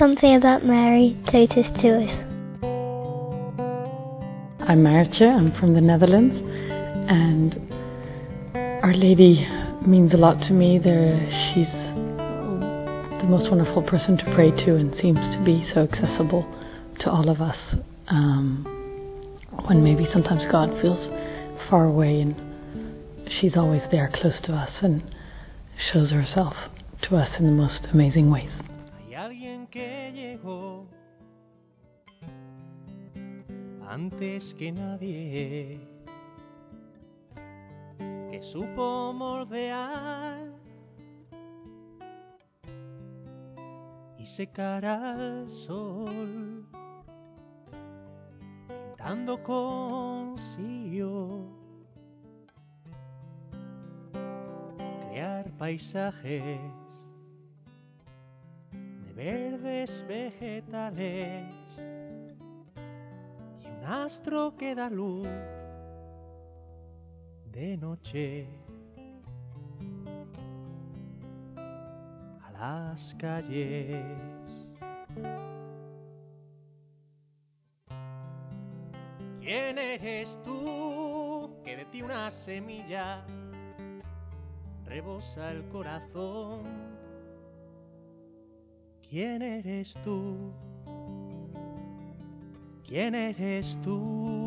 something about Mary totus tuus. I'm Maartje, I'm from the Netherlands, and Our Lady means a lot to me. There, she's the most wonderful person to pray to and seems to be so accessible to all of us um, when maybe sometimes God feels far away and she's always there close to us and shows herself to us in the most amazing ways. Alguien que llegó antes que nadie, que supo moldear y secar al sol, pintando consiguió crear paisajes vegetales y un astro que da luz de noche a las calles. ¿Quién eres tú que de ti una semilla rebosa el corazón? ¿Quién eres tú? ¿Quién eres tú?